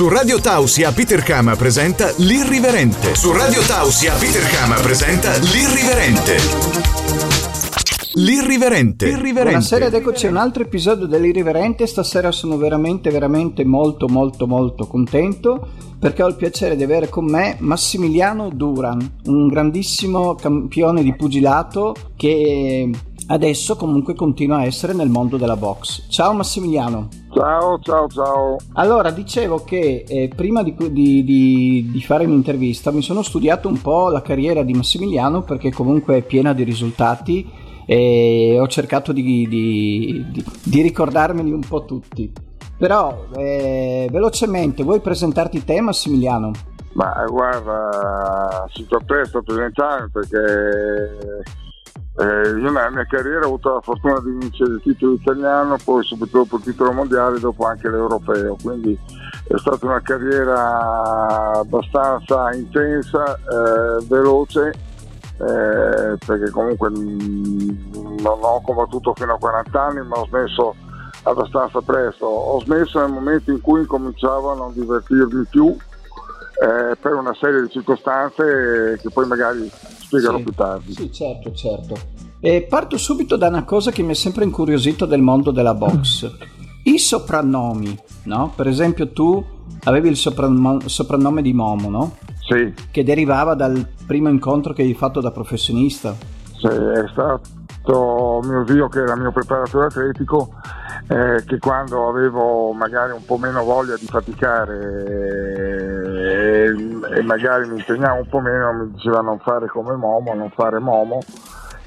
Su Radio Tausia Peter Kama presenta L'Irriverente. Su Radio Tausia Peter Kama presenta L'Irriverente. L'Irriverente. L'Irriverente. Buonasera ed eccoci a un altro episodio dell'Irriverente. Stasera sono veramente, veramente molto, molto, molto contento perché ho il piacere di avere con me Massimiliano Duran, un grandissimo campione di pugilato che adesso comunque continua a essere nel mondo della box. Ciao Massimiliano. Ciao, ciao, ciao. Allora, dicevo che eh, prima di, di, di, di, fare un'intervista mi sono studiato un po' la carriera di Massimiliano perché comunque è piena di risultati e ho cercato di, ricordarmeli un po' tutti. Però, eh, velocemente, vuoi presentarti te Massimiliano? Ma guarda, si presto a presentare perché eh, io nella mia carriera ho avuto la fortuna di vincere il titolo italiano, poi subito dopo il titolo mondiale, dopo anche l'europeo, quindi è stata una carriera abbastanza intensa, eh, veloce, eh, perché comunque non ho combattuto fino a 40 anni, ma ho smesso abbastanza presto. Ho smesso nel momento in cui incominciavo a non divertirmi più eh, per una serie di circostanze che poi magari spiegherò sì, più tardi. Sì, certo, certo. E parto subito da una cosa che mi è sempre incuriosito del mondo della box. I soprannomi, no? Per esempio tu avevi il sopranno- soprannome di Momo, no? Sì. Che derivava dal primo incontro che hai fatto da professionista. Sì, è stato mio zio che era mio preparatore atletico eh, che quando avevo magari un po' meno voglia di faticare e, e, magari mi impegnavo un po' meno mi diceva non fare come Momo, non fare Momo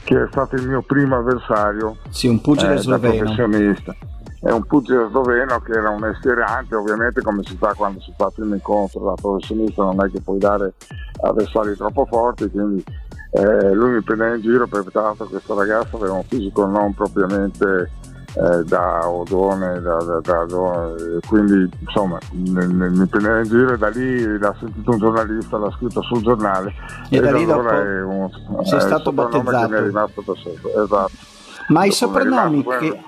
che è stato il mio primo avversario sì, un pugile eh, sloveno. professionista è un pugile sloveno che era un estierante ovviamente come si fa quando si fa il primo incontro da professionista non è che puoi dare avversari troppo forti quindi eh, lui mi prendeva in giro perché tra l'altro questo ragazzo aveva un fisico non propriamente eh, da Odone, da, da, da, quindi insomma mi prendeva in giro e da lì l'ha sentito un giornalista, l'ha scritto sul giornale e, e da lì dopo è un, sei stato battezzato. Che mi è rimasto per sempre. Esatto. Ma dopo i soprannomi che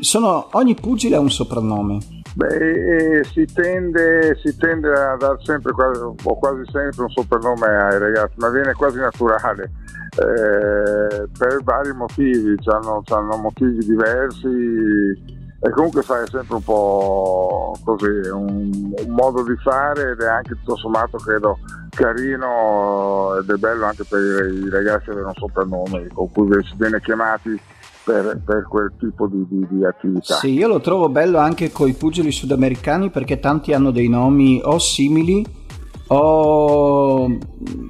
sono, ogni pugile ha un soprannome. Beh, si tende, si tende, a dare sempre o quasi sempre un soprannome ai ragazzi, ma viene quasi naturale eh, per vari motivi, hanno, motivi diversi e comunque sai è sempre un po' così, un, un, modo di fare ed è anche tutto sommato credo carino ed è bello anche per i ragazzi avere un soprannome con cui si viene chiamati per, per, quel tipo di, di, di, attività. Sì, io lo trovo bello anche con i pugili sudamericani perché tanti hanno dei nomi o simili o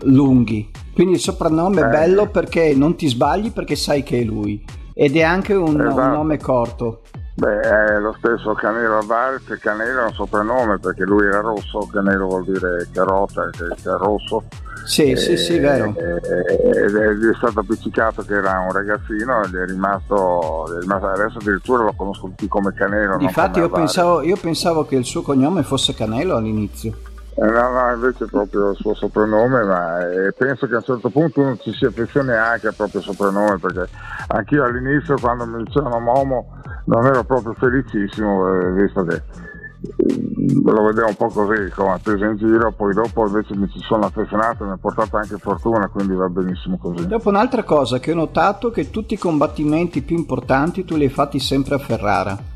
lunghi. Quindi il soprannome eh. è bello perché non ti sbagli perché sai che è lui ed è anche un, esatto. un nome corto. Beh, è lo stesso Canelo Alvarez, Canelo è un soprannome perché lui era rosso, Canelo vuol dire carota, che è rosso. Sì, e, sì, sì, vero. Ed è, stato appiccicato che era un ragazzino ed è rimasto, è rimasto adesso addirittura lo conosco tutti come Canelo. Infatti io pensavo, io pensavo che il suo cognome fosse Canelo all'inizio. No, no, invece è proprio il suo soprannome, ma eh, penso che a un certo punto uno ci si affezioni anche al proprio soprannome, perché anch'io all'inizio quando mi dicevano Momo non ero proprio felicissimo, eh, visto che lo vedevo un po' così, come preso in giro, poi dopo invece mi ci sono affezionato e mi ha portato anche fortuna, quindi va benissimo così. Dopo un'altra cosa che ho notato che tutti i combattimenti più importanti tu li hai fatti sempre a Ferrara.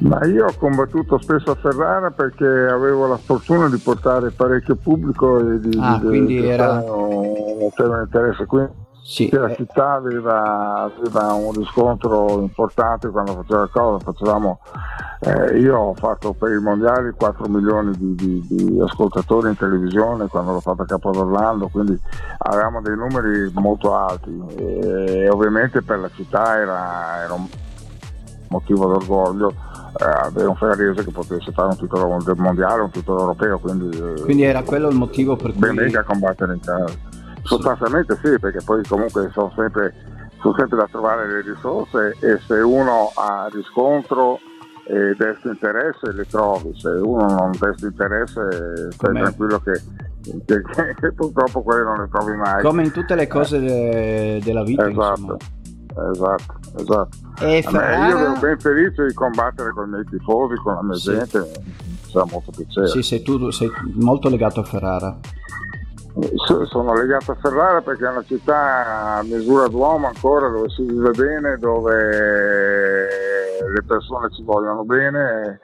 Ma io ho combattuto spesso a Ferrara perché avevo la fortuna di portare parecchio pubblico e di, ah, di, quindi di era un tema interesse. Quindi sì, la eh. città aveva, aveva, un riscontro importante quando faceva cosa. Facevamo, eh, io ho fatto per i mondiali 4 milioni di, di, di, ascoltatori in televisione quando l'ho fatto a Capo d'Orlando, quindi avevamo dei numeri molto alti e ovviamente per la città era, era un motivo d'orgoglio avere un ferrarese che potesse fare un titolo mondiale, un titolo europeo. Quindi, eh, quindi era quello il motivo per cui... Ben venga a combattere in casa. Sostanzialmente sì, perché poi comunque sono sempre, sono sempre da trovare le risorse e se uno ha riscontro e desta interesse le trovi, se uno non desta interesse stai tranquillo che, che, che, purtroppo quelle non le trovi mai. Come in tutte le cose eh. de, della vita. Esatto. Insomma esatto, esatto. E Ferrara... Io ero ben felice di combattere con i miei tifosi, con la mia sì. gente. faceva molto piacere. Sì, sei, tu sei molto legato a Ferrara. Sono legato a Ferrara perché è una città a misura d'uomo ancora dove si vive bene, dove le persone ci vogliono bene.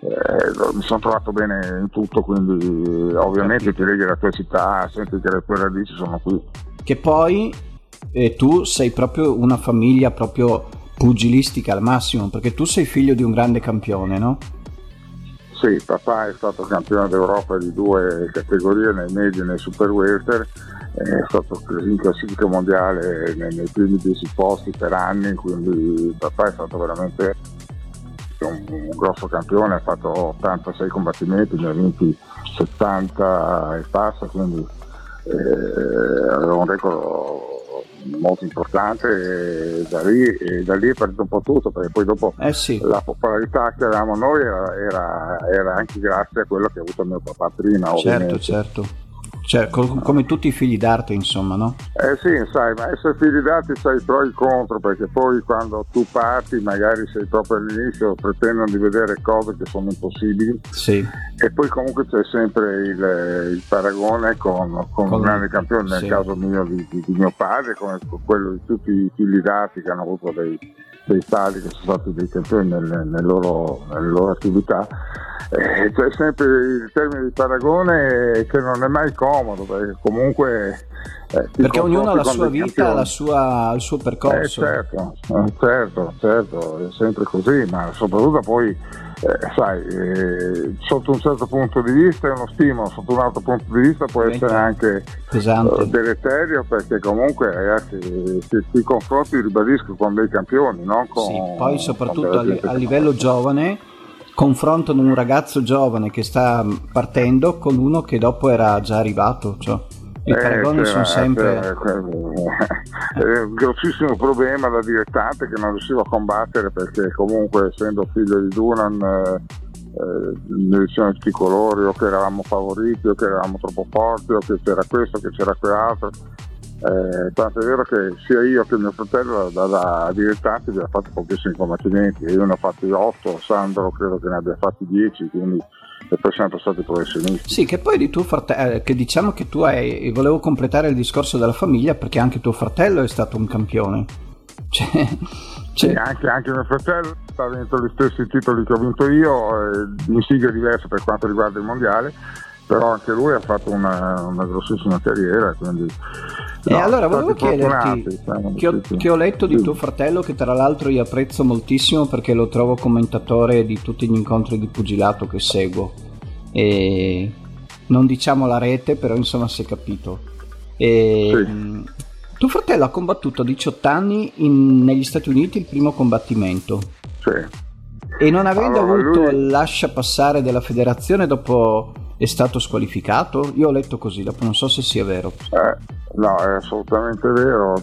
Eh, mi sono trovato bene in tutto, quindi ovviamente ti leghi alla tua città, senti che le tue radici sono qui. Che poi eh, tu sei proprio una famiglia proprio pugilistica al massimo, perché tu sei figlio di un grande campione, no? Sì, papà è stato campione d'Europa di due categorie, nei medi e nei super welter, è stato in classifica mondiale nei, nei primi dieci posti per anni, quindi papà è stato veramente un, un, grosso campione, ha fatto 86 combattimenti, ne ha vinti 70 e passa, quindi eh, aveva un record molto importante e da lì, e da lì è partito un po' tutto perché poi dopo eh sì. la popolarità che avevamo noi era, era, era, anche grazie a quello che ha avuto mio papà prima certo ovviamente. certo cioè, come tutti i figli d'arte, insomma, no? Eh sì, sai, ma essere figli d'arte sai pro e contro, perché poi quando tu parti, magari sei proprio all'inizio, pretendono di vedere cose che sono impossibili. Sì. E poi comunque c'è sempre il, il paragone con, con, con, un grande campione, nel sì. caso mio di, di, di, mio padre, come quello di tutti i figli d'arte che hanno avuto dei, dei tali che sono stati dei campioni nelle, nelle, loro, nelle loro attività eh, c'è sempre il termine di paragone che non è mai comodo perché comunque eh, perché ognuno ha la sua vita, la sua, il suo percorso. Eh, certo, eh, certo, certo, è sempre così ma soprattutto poi eh, sai, eh, sotto un certo punto di vista è uno stimolo, sotto un altro punto di vista può essere anche uh, deleterio perché comunque ragazzi ti, ti confronti, ribadisco, con dei campioni, non con... Sì, poi soprattutto a, a livello giovane confrontano un ragazzo giovane che sta partendo con uno che dopo era già arrivato. Cioè, I eh, paragoni sono sempre. È un grossissimo problema da direttante che non riuscivo a combattere perché, comunque, essendo figlio di Dunan. Eh, eh, ne dicevano tutti i colori o che eravamo favoriti o che eravamo troppo forti o che c'era questo, che c'era quell'altro eh, tanto è vero che sia io che mio fratello da, dilettanti abbiamo fatto pochissimi combattimenti, io ne ho fatti 8, Sandro credo che ne abbia fatti 10, quindi e poi siamo passati professionisti. Sì, che poi di tuo fratello, eh, che diciamo che tu hai, volevo completare il discorso della famiglia perché anche tuo fratello è stato un campione. Cioè, cioè... Sì, anche, anche, mio fratello ha vinto gli stessi titoli che ho vinto io, eh, in sigla diverse per quanto riguarda il mondiale però anche lui ha fatto una, una grossissima carriera. Quindi, e no, allora volevo chiederti che ho, che ho, letto di sì. tuo fratello, che tra l'altro io apprezzo moltissimo perché lo trovo commentatore di tutti gli incontri di pugilato che seguo. E non diciamo la rete, però insomma si è capito. E, sì. mh, tuo fratello ha combattuto a 18 anni in, negli Stati Uniti il primo combattimento. Sì. E non avendo allora, avuto lui... lascia passare della federazione dopo è stato squalificato? Io ho letto così, dopo non so se sia vero. Eh, no, è assolutamente vero.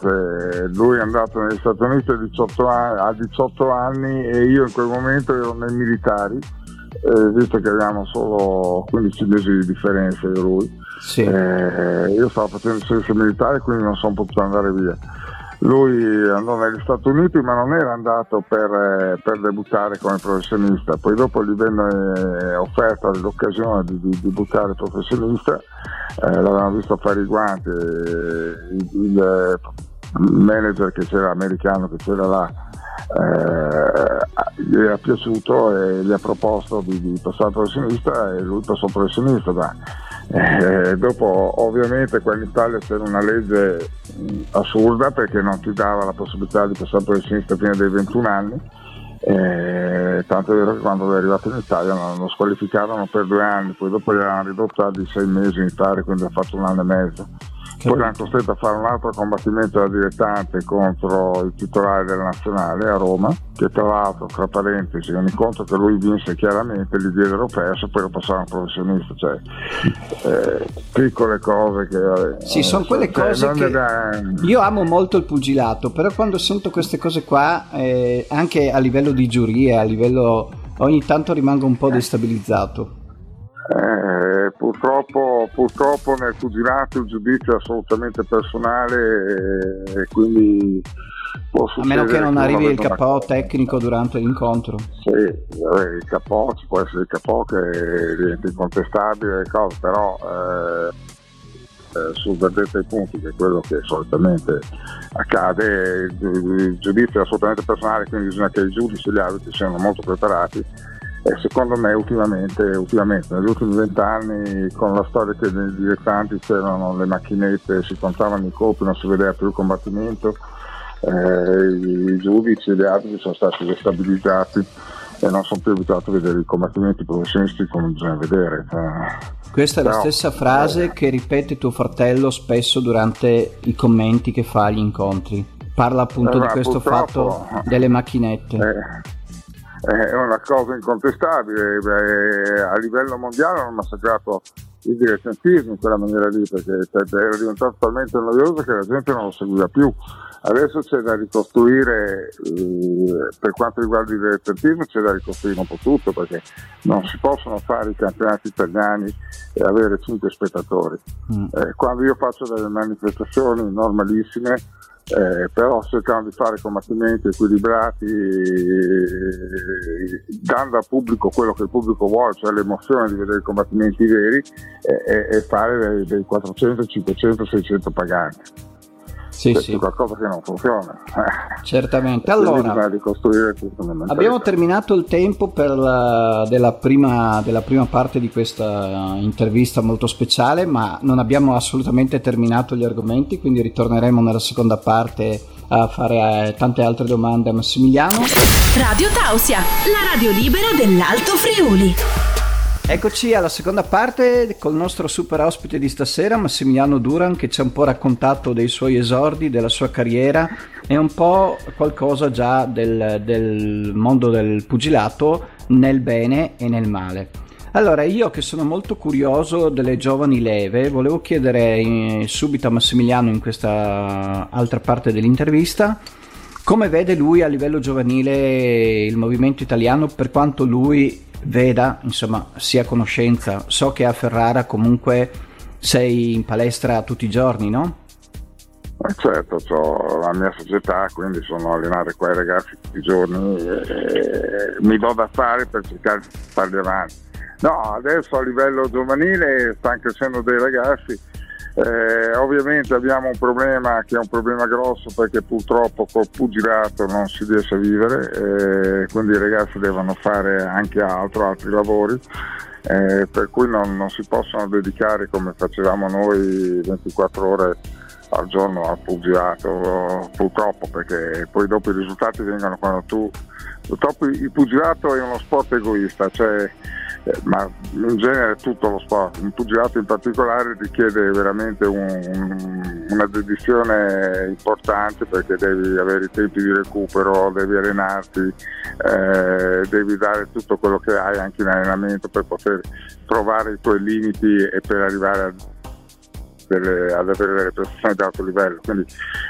lui è andato negli Stati Uniti a 18, anni, a 18 anni e io in quel momento ero nei militari, eh, visto che avevamo solo 15 mesi di differenza io e lui. Sì. Eh, io stavo facendo il servizio militare quindi non sono potuto andare via lui andò negli Stati Uniti ma non era andato per, eh, per debuttare come professionista, poi dopo gli venne eh, offerta l'occasione di, di, debuttare professionista, eh, l'avevano visto fare i guanti, il, il, manager che c'era americano che c'era là eh, gli era piaciuto e gli ha proposto di, di passare professionista e lui passò professionista. Eh, dopo ovviamente qua in Italia c'era una legge assurda perché non ti dava la possibilità di passare professionista prima dei 21 anni, eh, tanto è vero che quando è arrivato in Italia lo, squalificarono per due anni, poi dopo gli hanno ridotto di sei mesi in Italia, quindi ha fatto un anno e mezzo. Poi l'hanno costretto a fare un altro combattimento da direttante contro il titolare della nazionale a Roma, che tra l'altro, tra parentesi, un incontro che lui vinse chiaramente, gli diedero perso, poi lo passarono professionista, cioè eh, piccole cose che... Sì, eh, sono quelle cioè, cose che... Da... Io amo molto il pugilato, però quando sento queste cose qua, eh, anche a livello di giuria, a livello... ogni tanto rimango un po' destabilizzato. Eh, pur, purtroppo, purtroppo nel pugilato il giudizio è assolutamente personale e quindi a meno che non arrivi il KO tecnico durante l'incontro. Sì, il KO ci può essere il KO che diventa incontestabile, però eh, eh, sul verdetto ai punti, che è quello che solitamente accade, il, il giudizio è assolutamente personale, quindi bisogna che i giudici e gli arbitri siano molto preparati e secondo me ultimamente, ultimamente negli ultimi vent'anni con la storia che nei dilettanti c'erano le macchinette, si contavano i colpi, non si vedeva più il combattimento, eh, i giudici e gli arbitri sono stati destabilizzati e non sono più abituati a vedere i combattimenti professionisti come bisogna vedere. Eh, Questa è Però, la stessa frase eh, che ripete tuo fratello spesso durante i commenti che fa agli incontri. Parla appunto di questo fatto delle macchinette. Eh, è una cosa incontestabile, Beh, a livello mondiale hanno massacrato il dilettantismo in quella maniera lì perché era diventato talmente noioso che la gente non lo seguiva più. Adesso c'è da ricostruire, eh, per quanto riguarda il dilettantismo, c'è da ricostruire un po' tutto perché non si possono fare i campionati italiani e avere 5 spettatori. Mm. Eh, quando io faccio delle manifestazioni normalissime, eh, però cercando di fare combattimenti equilibrati, eh, dando al pubblico quello che il pubblico vuole, cioè l'emozione di vedere i combattimenti veri e, e fare dei, dei 400, 500, 600 paganti. Sì, sì. qualcosa che non funziona. Certamente. Allora, abbiamo terminato il tempo la, della, prima, della, prima, parte di questa intervista molto speciale, ma non abbiamo assolutamente terminato gli argomenti, quindi ritorneremo nella seconda parte a fare eh, tante altre domande a Massimiliano. Radio Tausia, la radio libera dell'Alto Friuli. Eccoci alla seconda parte col nostro super ospite di stasera, Massimiliano Duran, che ci ha un po' raccontato dei suoi esordi, della sua carriera e un po' qualcosa già del, del mondo del pugilato nel bene e nel male. Allora, io che sono molto curioso delle giovani leve, volevo chiedere eh, subito a Massimiliano in questa altra parte dell'intervista come vede lui a livello giovanile il movimento italiano per quanto lui veda, insomma, sia conoscenza. So che a Ferrara comunque sei in palestra tutti i giorni, no? Eh certo, ho la mia società, quindi sono a allenare qua i ragazzi tutti i giorni e mi do da fare per cercare di farli avanti. No, adesso a livello giovanile stanno crescendo dei ragazzi eh, ovviamente abbiamo un problema che è un problema grosso perché purtroppo col pugilato non si riesce a vivere, eh, quindi i ragazzi devono fare anche altro, altri lavori. Eh, per cui non, non, si possono dedicare come facevamo noi 24 ore al giorno al pugilato, purtroppo perché poi dopo i risultati vengono quando tu... Purtroppo il pugilato è uno sport egoista, cioè ma in genere tutto lo sport, un pugilato in particolare richiede veramente un, una dedizione importante perché devi avere i tempi di recupero, devi allenarti, eh, devi dare tutto quello che hai anche in allenamento per poter trovare i tuoi limiti e per arrivare a delle, ad avere delle prestazioni di alto livello. Quindi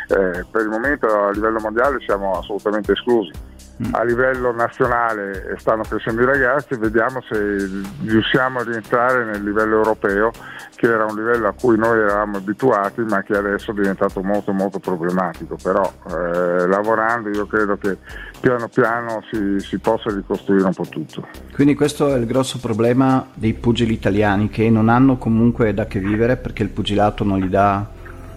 eh, per il momento a livello mondiale siamo assolutamente esclusi a livello nazionale stanno crescendo i ragazzi, vediamo se riusciamo a rientrare nel livello europeo, che era un livello a cui noi eravamo abituati, ma che adesso è diventato molto molto problematico. Però eh, lavorando io credo che piano piano si, si, possa ricostruire un po' tutto. Quindi questo è il grosso problema dei pugili italiani che non hanno comunque da che vivere perché il pugilato non gli, dà,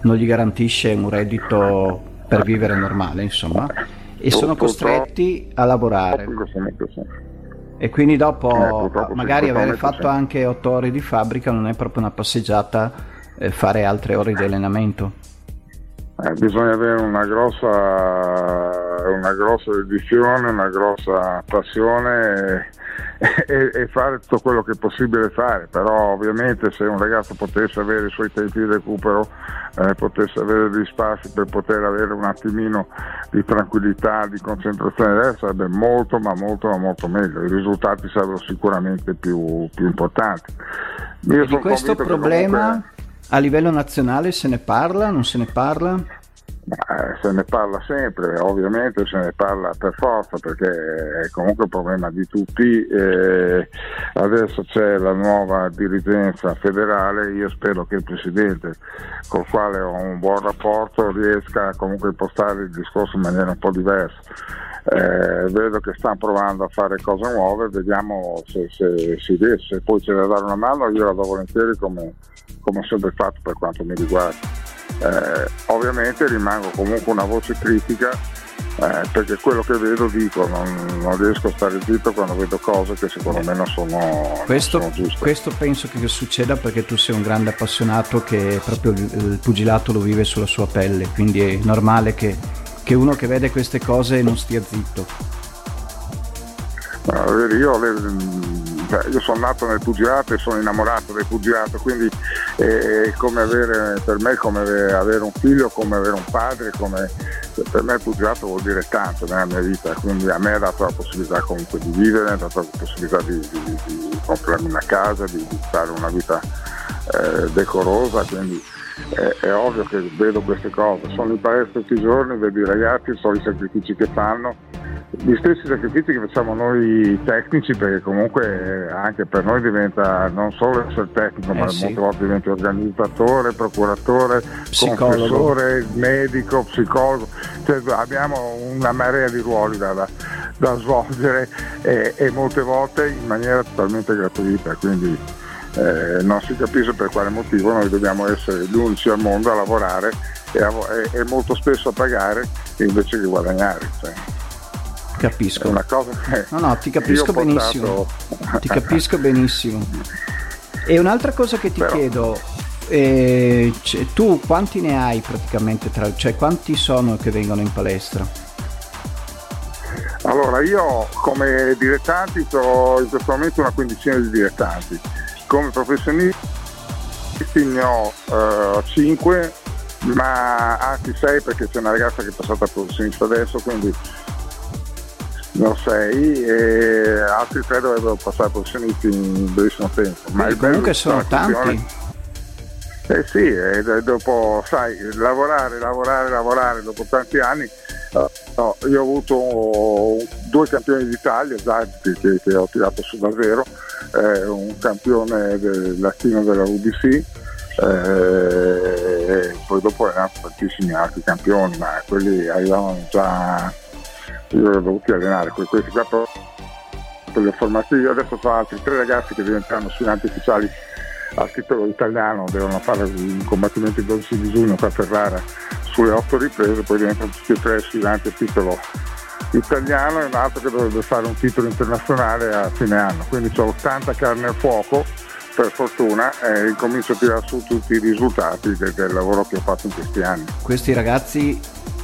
non gli garantisce un reddito per vivere normale, insomma e sono costretti a lavorare. E quindi dopo eh, magari aver fatto anche 8 ore di fabbrica non è proprio una passeggiata eh, fare altre ore di allenamento. Eh, bisogna avere una grossa, una grossa dedizione, una grossa passione e, e, fare tutto quello che è possibile fare, però ovviamente se un ragazzo potesse avere i suoi tempi di recupero, eh, potesse avere degli spazi per poter avere un attimino di tranquillità, di concentrazione, sarebbe molto ma molto ma molto meglio, i risultati sarebbero sicuramente più, più importanti. Io di questo problema comunque... a livello nazionale se ne parla, non se ne parla? Eh, se ne parla sempre, ovviamente se ne parla per forza perché è comunque un problema di tutti. Eh, adesso c'è la nuova dirigenza federale, io spero che il Presidente, col quale ho un buon rapporto, riesca comunque a impostare il discorso in maniera un po' diversa. Eh, vedo che stanno provando a fare cose nuove, vediamo se, se si riesce, se poi c'è da dare una mano io la do volentieri come, come ho sempre fatto per quanto mi riguarda. Eh, ovviamente rimango comunque una voce critica eh, perché quello che vedo dico, non, non, riesco a stare zitto quando vedo cose che secondo me non sono, questo, non sono giuste. Questo penso che succeda perché tu sei un grande appassionato che proprio il, il pugilato lo vive sulla sua pelle, quindi è normale che, che uno che vede queste cose non stia zitto. Io le, cioè, io sono nato nel pugilato e sono innamorato del pugilato, quindi come avere, per me è come avere un figlio, come avere un padre, come, per me il pugilato vuol dire tanto nella mia vita, quindi a me ha dato la possibilità comunque di vivere, ha dato la possibilità di, di, di comprarmi una casa, di, di fare una vita eh, decorosa, quindi è, è, ovvio che vedo queste cose, sono in palestra tutti i giorni, vedo i ragazzi, so i sacrifici che fanno gli stessi sacrifici che facciamo noi tecnici perché comunque anche per noi diventa non solo essere tecnico eh ma sì. molte volte diventa organizzatore, procuratore, psicologo. confessore, medico, psicologo, cioè, abbiamo una marea di ruoli da, da, da svolgere e, e, molte volte in maniera totalmente gratuita quindi eh, non si capisce per quale motivo noi dobbiamo essere gli unici al mondo a lavorare e, a, e, e molto spesso a pagare invece che guadagnare. Cioè. Capisco. È una cosa che no, no, ti capisco benissimo. Ti capisco benissimo. E un'altra cosa che ti Però... chiedo, eh, cioè, tu quanti ne hai praticamente tra, cioè quanti sono che vengono in palestra? Allora, io come dilettanti ho in questo momento una quindicina di dilettanti, come professionisti ne ho uh, 5, ma anzi 6 perché c'è una ragazza che è passata a professionista adesso, quindi non sei e altri tre dovrebbero passare professionisti in brevissimo tempo. Ma il comunque sono tanti. Eh sì, e dopo, sai, lavorare, lavorare, lavorare dopo tanti anni. No, io ho avuto due campioni d'Italia, Zaghi, che, che, ho tirato su davvero, eh, un campione del latino della UBC, eh, e poi dopo erano tantissimi altri campioni, ma quelli arrivavano già io ho dovuto allenare questi quattro per le formazioni, adesso ho altri tre ragazzi che diventeranno sfidanti ufficiali. A titolo italiano, devono fare un combattimento il 12 di giugno qua a Ferrara sulle otto riprese, poi diventano tutti e tre sfidanti a titolo italiano e un altro che dovrebbe fare un titolo internazionale a fine anno, quindi ho 80 carne al fuoco per fortuna e incomincio a tirare su tutti i risultati del, del lavoro che ho fatto in questi anni. Questi ragazzi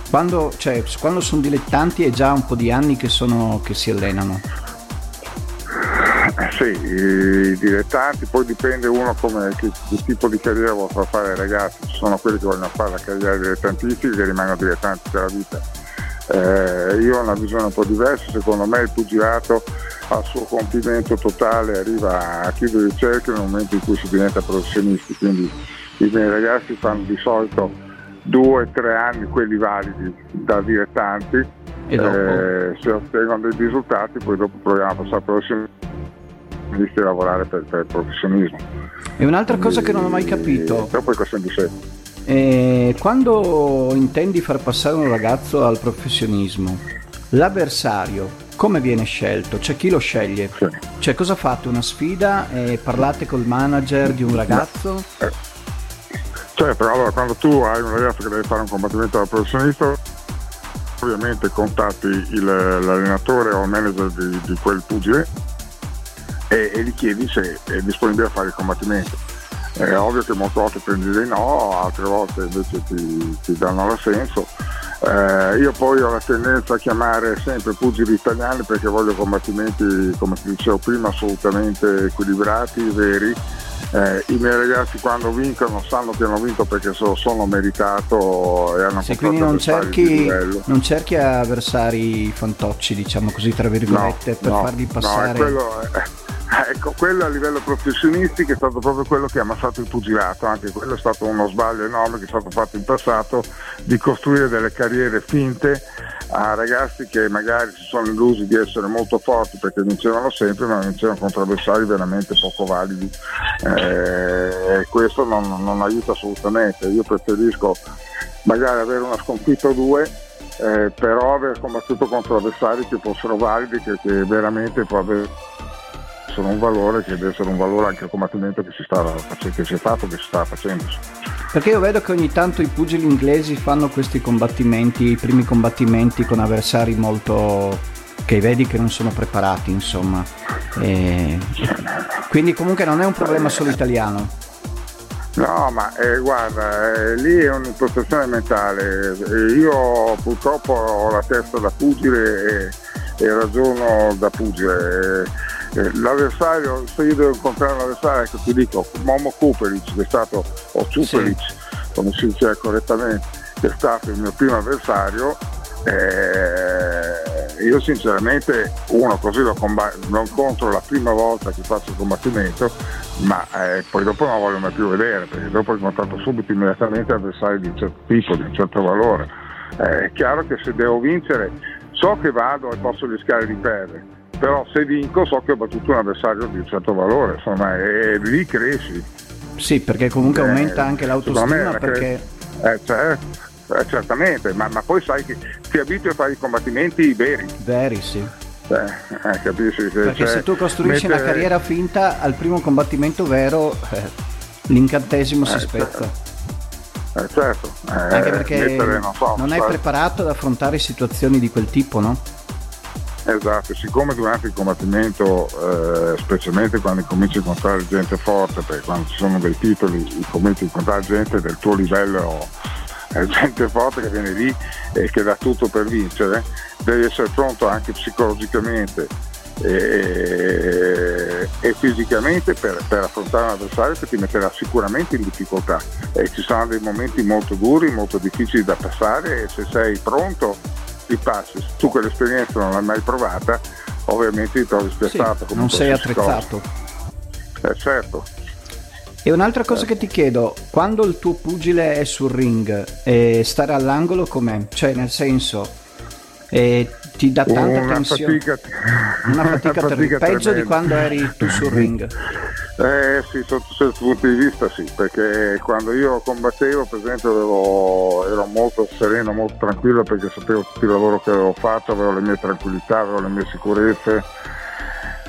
quando, cioè, quando sono dilettanti è già un po' di anni che, sono, che si allenano. Eh, sì, i dilettanti, poi dipende uno come che, che, tipo di carriera vuole far fare ai ragazzi, ci sono quelli che vogliono fare la carriera dilettantistica che rimangono dilettanti per la vita. Eh, io ho una visione un po' diversa, secondo me il pugilato al suo compimento totale arriva a chiudere il cerchio nel momento in cui si diventa professionisti, quindi i miei ragazzi fanno di solito due o tre anni quelli validi da dilettanti e eh, se ottengono dei risultati poi dopo proviamo a passare professionisti a lavorare per, per il professionismo e un'altra cosa che non ho mai capito dopo è questione di sé eh, quando intendi far passare un ragazzo al professionismo l'avversario come viene scelto? C'è chi lo sceglie? Sì. Cioè cosa fate? Una sfida e parlate col manager di un ragazzo? Eh Certo, allora quando tu hai un ragazzo che deve fare un combattimento da professionista, ovviamente contatti il, l'allenatore o il manager di, di quel pugile e, e, gli chiedi se è disponibile a fare il combattimento. È ovvio che molte volte prendi dei no, altre volte invece ti, ti danno l'assenso. Eh, io poi ho la tendenza a chiamare sempre pugili italiani perché voglio combattimenti, come ti dicevo prima, assolutamente equilibrati, veri eh, i miei ragazzi quando vincono sanno che hanno vinto perché so, sono meritato e hanno sì, quindi non cerchi, non cerchi avversari fantocci diciamo così tra virgolette no, per no, farli passare. no, quello è, Ecco, quello a livello professionistico è stato proprio quello che ha ammazzato il pugilato, anche quello è stato uno sbaglio enorme che è stato fatto in passato di costruire delle carriere finte a ragazzi che magari si sono illusi di essere molto forti perché vincevano sempre ma vincevano contro avversari veramente poco validi. Eh, questo non, non aiuta assolutamente, io preferisco magari avere una sconfitta o due eh, però aver combattuto contro avversari che fossero validi, che, che veramente può avere un valore, che deve essere un valore anche al combattimento che si, stava, che si è fatto, che si sta facendo. Perché io vedo che ogni tanto i pugili inglesi fanno questi combattimenti, i primi combattimenti con avversari molto che vedi che non sono preparati, insomma. E... Quindi comunque non è un problema solo italiano. No, ma eh, guarda, eh, lì è un'impostazione mentale. Io purtroppo ho la testa da pugile e, e ragiono da pugile. Eh, l'avversario, se io devo incontrare un avversario, ecco ti dico, Momo Kuperic, che è stato, o Cuperic, sì. come si dice correttamente, che è stato il mio primo avversario, eh, io sinceramente uno così lo, comb- lo, incontro la prima volta che faccio il combattimento, ma eh, poi dopo non lo voglio mai più vedere, perché dopo ho incontrato subito immediatamente avversari di un certo tipo, di un certo valore. Eh, è chiaro che se devo vincere so che vado e posso rischiare di perdere, però se vinco so che ho battuto un avversario di un certo valore, insomma, e lì cresci. Sì, perché comunque eh, aumenta anche l'autostima perché... Eh, certo eh, certamente, ma, ma, poi sai che ti abitui a fare i combattimenti veri. Veri, sì. Eh, eh, capisci? Perché cioè, se tu costruisci mettere... una carriera finta, al primo combattimento vero eh, l'incantesimo si eh, spezza. Eh, certo, Anche perché mettere, non, so, non hai preparato ad affrontare situazioni di quel tipo, no? Esatto, siccome durante il combattimento, eh, specialmente quando cominci a incontrare gente forte, perché quando ci sono dei titoli cominci a incontrare gente del tuo livello è gente forte che viene lì e che dà tutto per vincere, devi essere pronto anche psicologicamente e, e fisicamente per, per, affrontare un avversario che ti metterà sicuramente in difficoltà. E ci saranno dei momenti molto duri, molto difficili da passare e se sei pronto ti passi. Tu quell'esperienza non l'hai mai provata, ovviamente ti trovi spiazzato. Sì, non sei attrezzato. Eh, certo, e un'altra cosa che ti chiedo, quando il tuo pugile è sul ring, eh, stare all'angolo com'è? Cioè nel senso, eh, ti dà tanta una tensione? Fatica, una fatica, una fatica peggio di quando eri tu sul ring? Eh sì, sotto certi punti di vista sì, perché quando io combattevo per esempio avevo, ero molto sereno, molto tranquillo perché sapevo tutto il lavoro che avevo fatto, avevo le mie tranquillità, avevo le mie sicurezze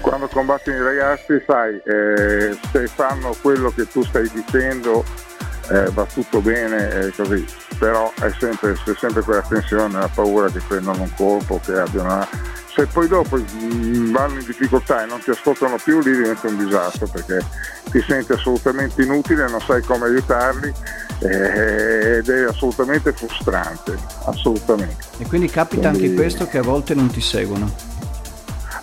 quando combatti i ragazzi sai eh, se fanno quello che tu stai dicendo eh, va tutto bene eh, così però è sempre, c'è sempre quella tensione la paura che prendano un colpo che abbiano una... se poi dopo vanno in difficoltà e non ti ascoltano più lì diventa un disastro perché ti senti assolutamente inutile non sai come aiutarli eh, ed è assolutamente frustrante assolutamente. E quindi capita quindi... anche questo che a volte non ti seguono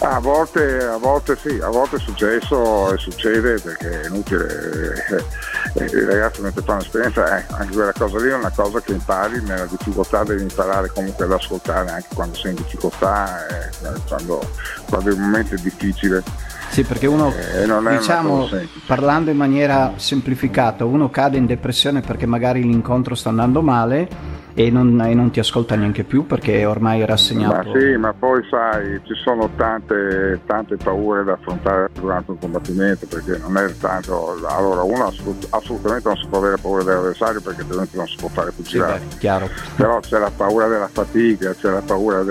a volte, a volte sì, a volte è successo e succede perché è inutile. Eh, eh, I ragazzi mentre fanno esperienza, eh, anche quella cosa lì è una cosa che impari nella difficoltà, devi imparare comunque ad ascoltare anche quando sei in difficoltà, eh, quando, quando il momento è difficile. Sì, perché uno, eh, diciamo, parlando in maniera semplificata, uno cade in depressione perché magari l'incontro sta andando male e non, e non, ti ascolta neanche più perché ormai è rassegnato. Ma sì, ma poi sai, ci sono tante, tante paure da affrontare durante un combattimento perché non è tanto. Allora, uno assolutamente non si può avere paura dell'avversario perché altrimenti non si può fare fucilare. Sì, chiaro. Però c'è la paura della fatica, c'è la paura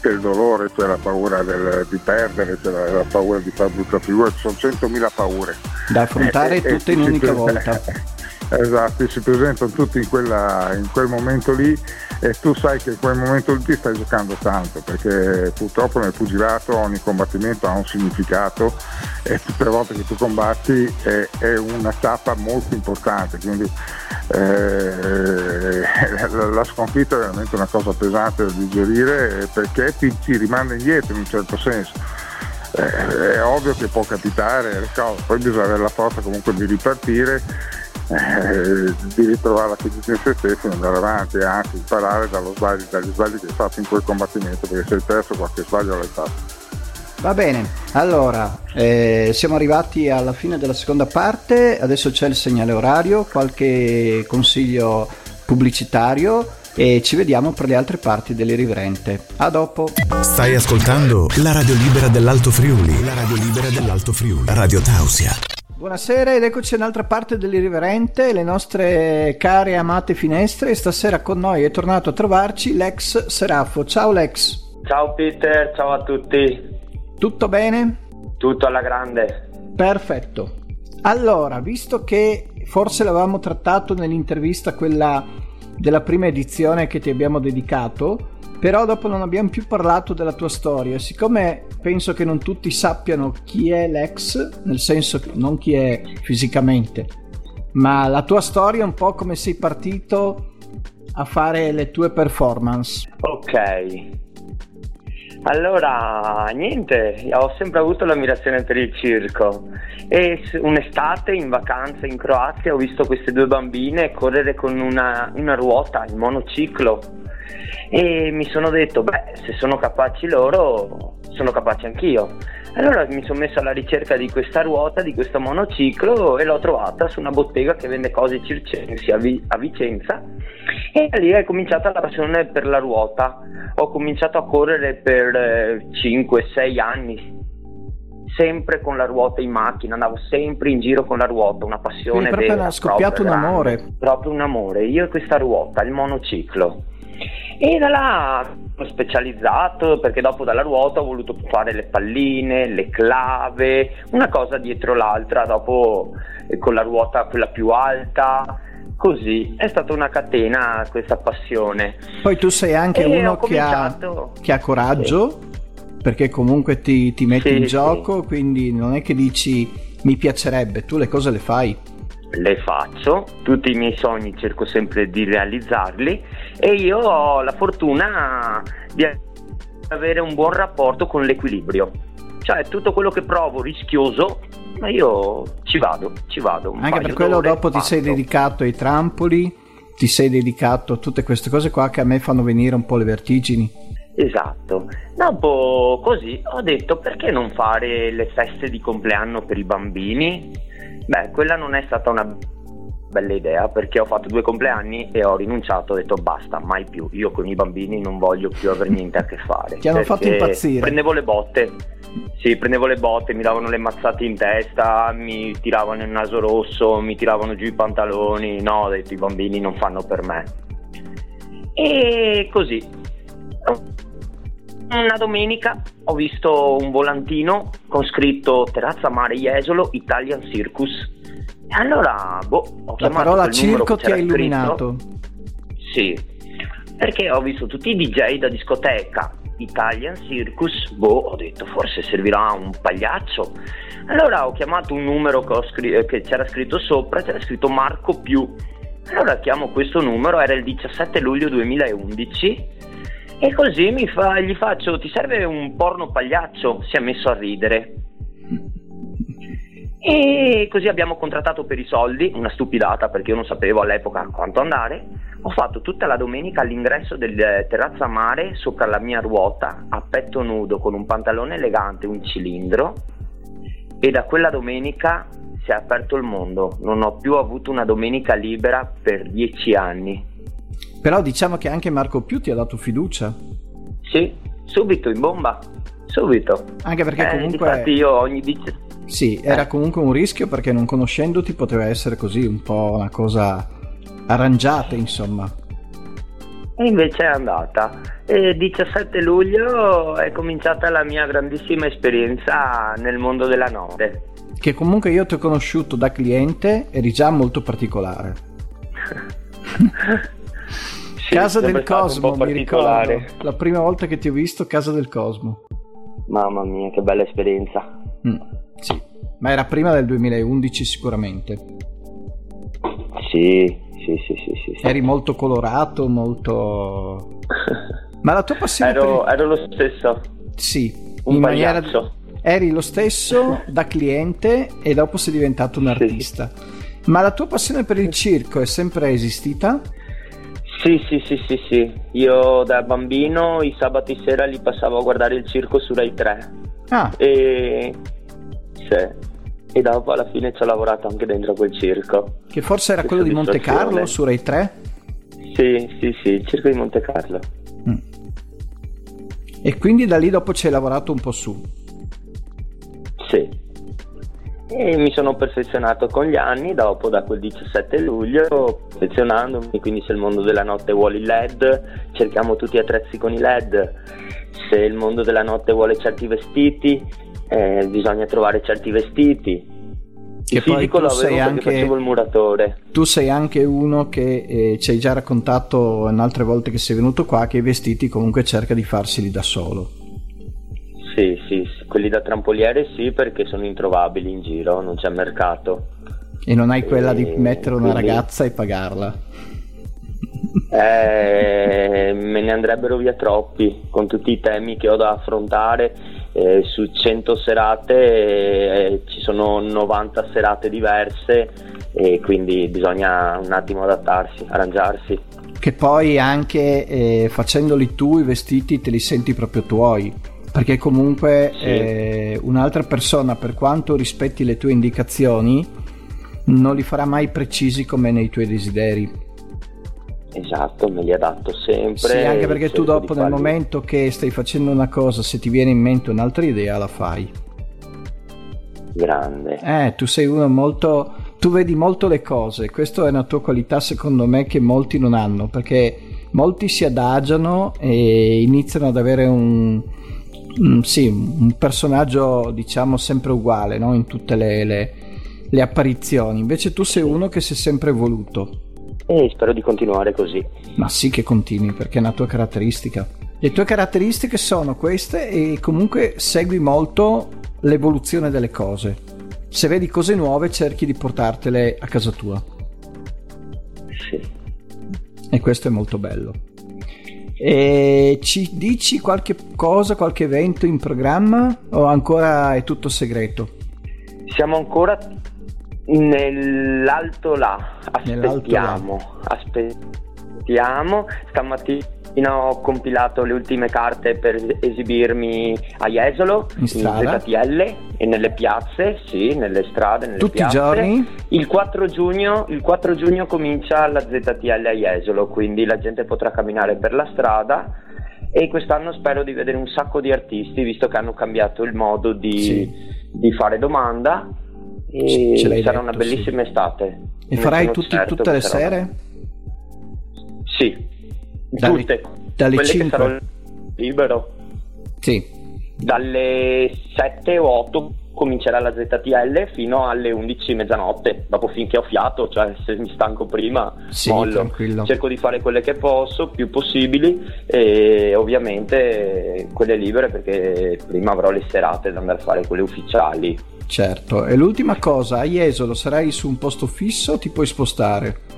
del, del dolore, c'è la paura del, di perdere, c'è la, la, paura di fare brutta figura, ci sono 100.000 paure. Da affrontare e, tutte e, in un'unica volta. Esatto, si presentano tutti in, quella, in, quel momento lì e tu sai che in quel momento lì ti stai giocando tanto perché purtroppo nel pugilato ogni combattimento ha un significato e tutte le volte che tu combatti è, è una tappa molto importante, quindi eh, la sconfitta è veramente una cosa pesante da digerire perché ti, ti rimanda indietro in un certo senso. Eh, è ovvio che può capitare, poi bisogna avere la forza comunque di ripartire eh, di ritrovare la fiducia in se stesso e andare avanti e anzi imparare sbagli, dagli sbagli che hai fatto in quel combattimento perché se hai perso qualche sbaglio l'hai fatto. Va bene, Allora, eh, siamo arrivati alla fine della seconda parte, adesso c'è il segnale orario, qualche consiglio pubblicitario e ci vediamo per le altre parti dell'Irivrente. A dopo. Stai ascoltando la radio libera dell'Alto Friuli, la radio libera dell'Alto Friuli, Radio Tausia. Buonasera ed eccoci un'altra parte dell'Iriverente, le nostre care e amate finestre. Stasera con noi è tornato a trovarci l'ex Serafo. Ciao Lex. Ciao Peter, ciao a tutti. Tutto bene? Tutto alla grande. Perfetto. Allora, visto che forse l'avevamo trattato nell'intervista quella della prima edizione che ti abbiamo dedicato, però dopo non abbiamo più parlato della tua storia. Siccome penso che non tutti sappiano chi è l'ex, nel senso non chi è fisicamente, ma la tua storia è un po' come sei partito a fare le tue performance. Ok. Allora, niente, ho sempre avuto l'ammirazione per il circo e un'estate in vacanza in Croazia ho visto queste due bambine correre con una, una ruota, il monociclo e mi sono detto, beh, se sono capaci loro, sono capace anch'io. Allora mi sono messo alla ricerca di questa ruota, di questo monociclo e l'ho trovata su una bottega che vende cose circensi a, Vi- a Vicenza e da lì è cominciata la passione per la ruota. Ho cominciato a correre per eh, 5-6 anni, sempre con la ruota in macchina, andavo sempre in giro con la ruota, una passione Quindi proprio vera. è scoppiato proprio un grande. amore. Proprio un amore, io e questa ruota, il monociclo. E da là ho specializzato perché dopo dalla ruota ho voluto fare le palline, le clave, una cosa dietro l'altra, dopo eh, con la ruota quella più alta, così è stata una catena questa passione. Poi tu sei anche E uno che ha, che ha coraggio, perché comunque ti, ti metti Sì, in sì. gioco, quindi non è che dici mi piacerebbe, tu le cose le fai. Le faccio, tutti i miei sogni cerco sempre di realizzarli e io ho la fortuna di avere un buon rapporto con l'equilibrio. Cioè tutto quello che provo rischioso, ma io ci vado, ci vado. Anche per quello dopo ti sei dedicato ai trampoli, ti sei dedicato a tutte queste cose qua che a me fanno venire un po' le vertigini. Esatto. Dopo così ho detto perché non fare le feste di compleanno per i bambini? Beh, quella non è stata una bella idea perché ho fatto due compleanni e ho rinunciato, ho detto basta, mai più. Io con i bambini non voglio più avere niente a che fare. Ti hanno fatto impazzire. Prendevo le botte. Sì, prendevo le botte, mi davano le mazzate in testa, mi tiravano il naso rosso, mi tiravano giù i pantaloni. No, ho detto i bambini non fanno per me. E così. Una domenica ho visto un volantino con scritto Terrazza Mare Jesolo Italian Circus. E allora, boh, ho La chiamato parola quel numero circo ti ha scritto. illuminato. Sì, perché ho visto tutti i DJ da discoteca Italian Circus, boh, ho detto forse servirà un pagliaccio. Allora ho chiamato un numero che, scri- che c'era scritto sopra, c'era scritto Marco più. Allora chiamo questo numero, era il 17 luglio 2011 e così fa- gli faccio, ti serve un porno pagliaccio? Si è messo a ridere. E così abbiamo contrattato per i soldi, una stupidata perché io non sapevo all'epoca quanto andare. Ho fatto tutta la domenica all'ingresso del eh, terrazza mare sopra la mia ruota a petto nudo con un pantalone elegante, un cilindro e da quella domenica si è aperto il mondo. Non ho più avuto una domenica libera per dieci anni. Però diciamo che anche Marco Più ti ha dato fiducia. Sì, subito in bomba, subito. Anche perché Eh, comunque... difatti io ogni dieci... Sì, era Eh. comunque un rischio perché non conoscendoti poteva essere così un po' una cosa arrangiata, insomma. E invece è andata. E 17 luglio è cominciata la mia grandissima esperienza nel mondo della notte. Che comunque io ti ho conosciuto da cliente, eri già molto particolare. Sì, Casa del Cosmo, mi ricordo. La prima volta che ti ho visto, Casa del Cosmo. Mamma mia, che bella esperienza. Mm, sì, ma era prima del 2011 sicuramente. Sì, sì, sì, sì, sì. sì. Eri molto colorato, molto... Ma la tua passione ero, per ero lo stesso. Sì, un in maniera... Eri lo stesso da cliente e dopo sei diventato un Sì. artista. Ma la tua passione per il circo è sempre esistita? Sì, sì, sì, sì, sì. Io da bambino i sabati sera li passavo a guardare il circo su Rai 3. Ah. E, sì. e dopo alla fine ci ho lavorato anche dentro quel circo. Che forse era quello di Monte Carlo su Rai 3? Sì, sì, sì, il circo di Monte Carlo. Mm. E quindi da lì dopo ci hai lavorato un po' su? Sì. E mi sono perfezionato con gli anni, dopo da quel 17 luglio, perfezionandomi, quindi se il mondo della notte vuole il LED, cerchiamo tutti attrezzi con i LED, se il mondo della notte vuole certi vestiti, eh, bisogna trovare certi vestiti. Che il lo avevo perché anche, facevo il muratore. Tu sei anche uno che eh, ci hai già raccontato in altre volte che sei venuto qua che i vestiti comunque cerca di farseli da solo. Sì, sì, quelli da trampoliere sì perché sono introvabili in giro, non c'è mercato. E non hai quella e... di mettere una quindi... ragazza e pagarla? Eh, me ne andrebbero via troppi con tutti i temi che ho da affrontare. Eh, su 100 serate eh, ci sono 90 serate diverse e quindi bisogna un attimo adattarsi, arrangiarsi. Che poi anche eh, facendoli tu i vestiti te li senti proprio tuoi perché comunque sì. eh, un'altra persona per quanto rispetti le tue indicazioni non li farà mai precisi come nei tuoi desideri. Esatto me li adatto sempre sì anche perché tu dopo nel momento che stai facendo una cosa se ti viene in mente un'altra idea la fai. Grande. Eh tu sei uno molto tu vedi molto le cose. Questa è una tua qualità secondo me che molti non hanno perché molti si adagiano e iniziano ad avere un mm, sì, un personaggio diciamo sempre uguale no? in tutte le, le, le, apparizioni. Invece tu sei uno che si è sempre evoluto. E spero di continuare così. Ma sì che continui perché è una tua caratteristica. Le tue caratteristiche sono queste e comunque segui molto l'evoluzione delle cose. Se vedi cose nuove cerchi di portartele a casa tua. Sì. E questo è molto bello. E ci dici qualche cosa, qualche evento in programma o ancora è tutto segreto? Siamo ancora nell'alto là, aspettiamo, là. aspettiamo. Stamattina ho compilato le ultime carte per esibirmi a Jesolo, in, in ZTL e nelle piazze, sì, nelle strade, nelle Tutti piazze. i giorni? Il 4, giugno, il 4 giugno comincia la ZTL a Jesolo, quindi la gente potrà camminare per la strada e quest'anno spero di vedere un sacco di artisti, visto che hanno cambiato il modo di, sì. di fare domanda e sarà detto, una bellissima sì. estate. E farai tutti, certo tutte le sere? Sì, dalle, tutte. Dalle Quelle 5? sarò libero. Sì. Dalle 7 o 8 comincerà la ZTL fino alle 11 mezzanotte, dopo finché ho fiato, cioè se mi stanco prima sì, mollo. Tranquillo. Cerco di fare quelle che posso, più possibili e ovviamente quelle libere perché prima avrò le serate da andare a fare quelle ufficiali. Certo, e l'ultima cosa, a Jesolo sarai su un posto fisso o ti puoi spostare?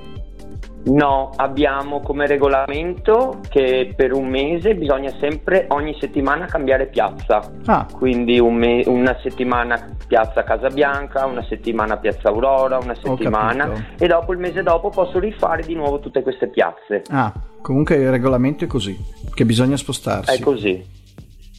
No, abbiamo come regolamento che per un mese bisogna sempre ogni settimana cambiare piazza. Ah. Quindi un me- una settimana piazza Casabianca, una settimana piazza Aurora, una settimana e dopo il mese dopo posso rifare di nuovo tutte queste piazze. Ah, comunque il regolamento è così, che bisogna spostarsi. È così.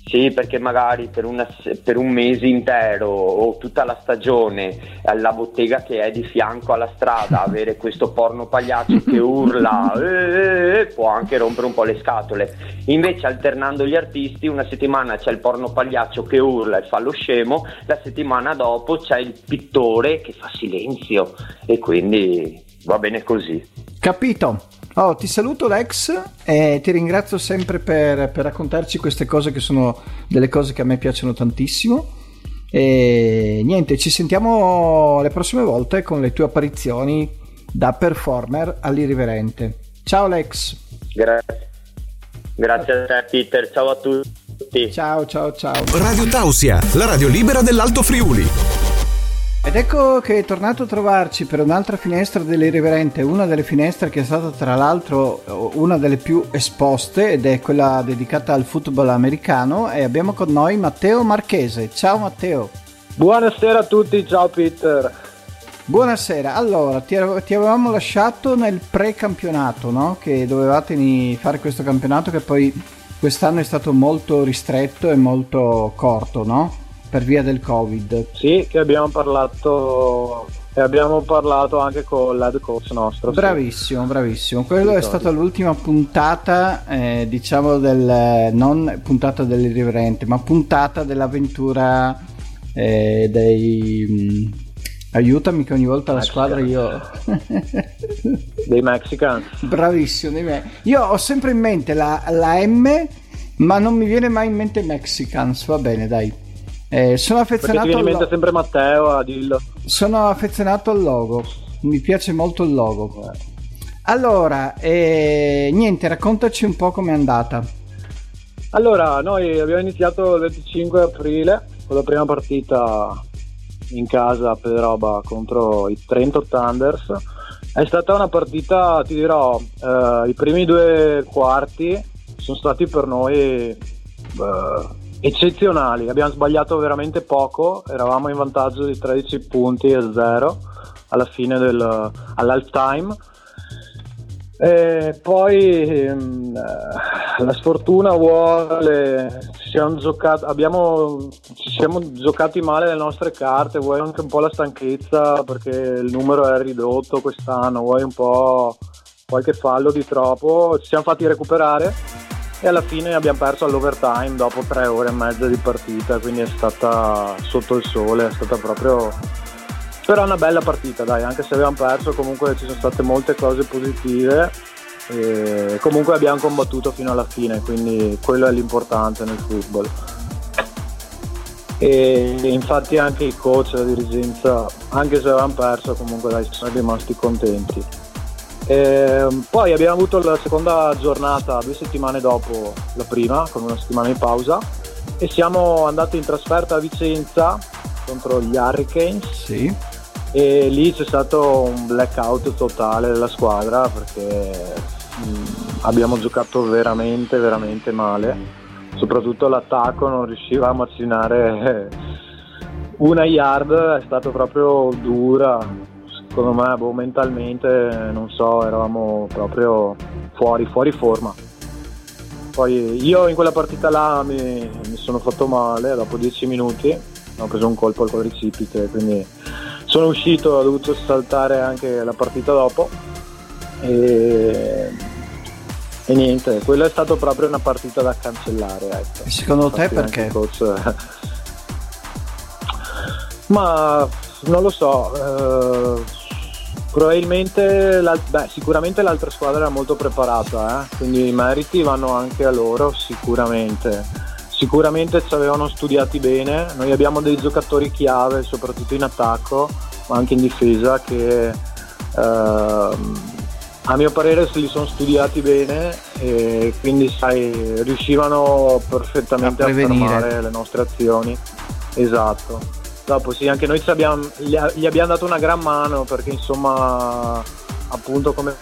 Sì, perché magari per, una, per, un mese intero o tutta la stagione alla bottega che è di fianco alla strada avere questo porno pagliaccio che urla eh, eh, eh, può anche rompere un po' le scatole. Invece alternando gli artisti una settimana c'è il porno pagliaccio che urla e fa lo scemo, la settimana dopo c'è il pittore che fa silenzio e quindi va bene così. Capito. Oh, ti saluto Lex e ti ringrazio sempre per, per, raccontarci queste cose che sono delle cose che a me piacciono tantissimo. E niente, ci sentiamo le prossime volte con le tue apparizioni da performer all'irriverente. Ciao Lex. Grazie. Grazie a te Peter, ciao a tutti. Ciao ciao ciao. Radio Tausia, la radio libera dell'Alto Friuli. Ed ecco che è tornato a trovarci per un'altra finestra dell'irriverente, una delle finestre che è stata tra l'altro una delle più esposte ed è quella dedicata al football americano e abbiamo con noi Matteo Marchese. Ciao Matteo. Buonasera a tutti, ciao Peter. Buonasera, allora ti, ti avevamo lasciato nel pre-campionato, no? Che dovevate fare questo campionato che poi quest'anno è stato molto ristretto e molto corto, no? Per via del Covid. Sì, che abbiamo parlato e abbiamo parlato anche con l'head coach nostro. Bravissimo, sì. bravissimo. Quello è stata l'ultima puntata, eh, diciamo, del non puntata dell'irriverente, ma puntata dell'avventura eh, dei. Mh, mm, aiutami che ogni volta la squadra io. dei Mexicans. Bravissimo, dei me- io ho sempre in mente la, la M, ma non mi viene mai in mente Mexicans. Va bene, dai. Eh, sono affezionato Perché ti viene sempre Matteo a dirlo. Sono affezionato al logo. Mi piace molto il logo. Allora, eh, niente, raccontaci un po' com'è andata. Allora, noi abbiamo iniziato il 25 aprile con la prima partita in casa a Pederoba contro i Trento Thunders. È stata una partita, ti dirò, eh, i primi due quarti sono stati per noi eh, eccezionali, abbiamo sbagliato veramente poco, eravamo in vantaggio di 13 punti e 0 alla fine del, all'halftime. E poi mm, la sfortuna vuole, siamo giocato, abbiamo, ci siamo giocati male le nostre carte, vuoi anche un po' la stanchezza perché il numero è ridotto quest'anno, vuoi un po' qualche fallo di troppo, ci siamo fatti recuperare e alla fine abbiamo perso all'overtime dopo tre ore e mezza di partita, quindi è stata sotto il sole, è stata proprio... Però una bella partita, dai, anche se abbiamo perso comunque ci sono state molte cose positive e comunque abbiamo combattuto fino alla fine, quindi quello è l'importante nel football. E infatti anche i coach, la dirigenza, anche se avevamo perso, comunque dai, sono rimasti contenti. E ehm, poi abbiamo avuto la seconda giornata due settimane dopo la prima, con una settimana di pausa, e siamo andati in trasferta a Vicenza contro gli Hurricanes. Sì. E lì c'è stato un blackout totale della squadra perché mm, abbiamo giocato veramente, veramente male. Soprattutto l'attacco non riusciva a macinare una yard, è stato proprio dura secondo me boh, mentalmente non so eravamo proprio fuori, fuori forma poi io in quella partita là mi, mi sono fatto male dopo 10 minuti ho preso un colpo al quadricipite quindi sono uscito ho dovuto saltare anche la partita dopo e, e niente quella è stata proprio una partita da cancellare ecco. secondo Infatti te perché? Coach, ma non lo so eh, Probabilmente, beh, sicuramente l'altra squadra era molto preparata, eh? quindi i meriti vanno anche a loro, sicuramente. Sicuramente ci avevano studiati bene, noi abbiamo dei giocatori chiave, soprattutto in attacco, ma anche in difesa, che ehm, a mio parere se li sono studiati bene e quindi sai, riuscivano perfettamente a, a fermare le nostre azioni. Esatto. Dopo sì, anche noi abbiamo, gli, abbiamo dato una gran mano perché insomma appunto come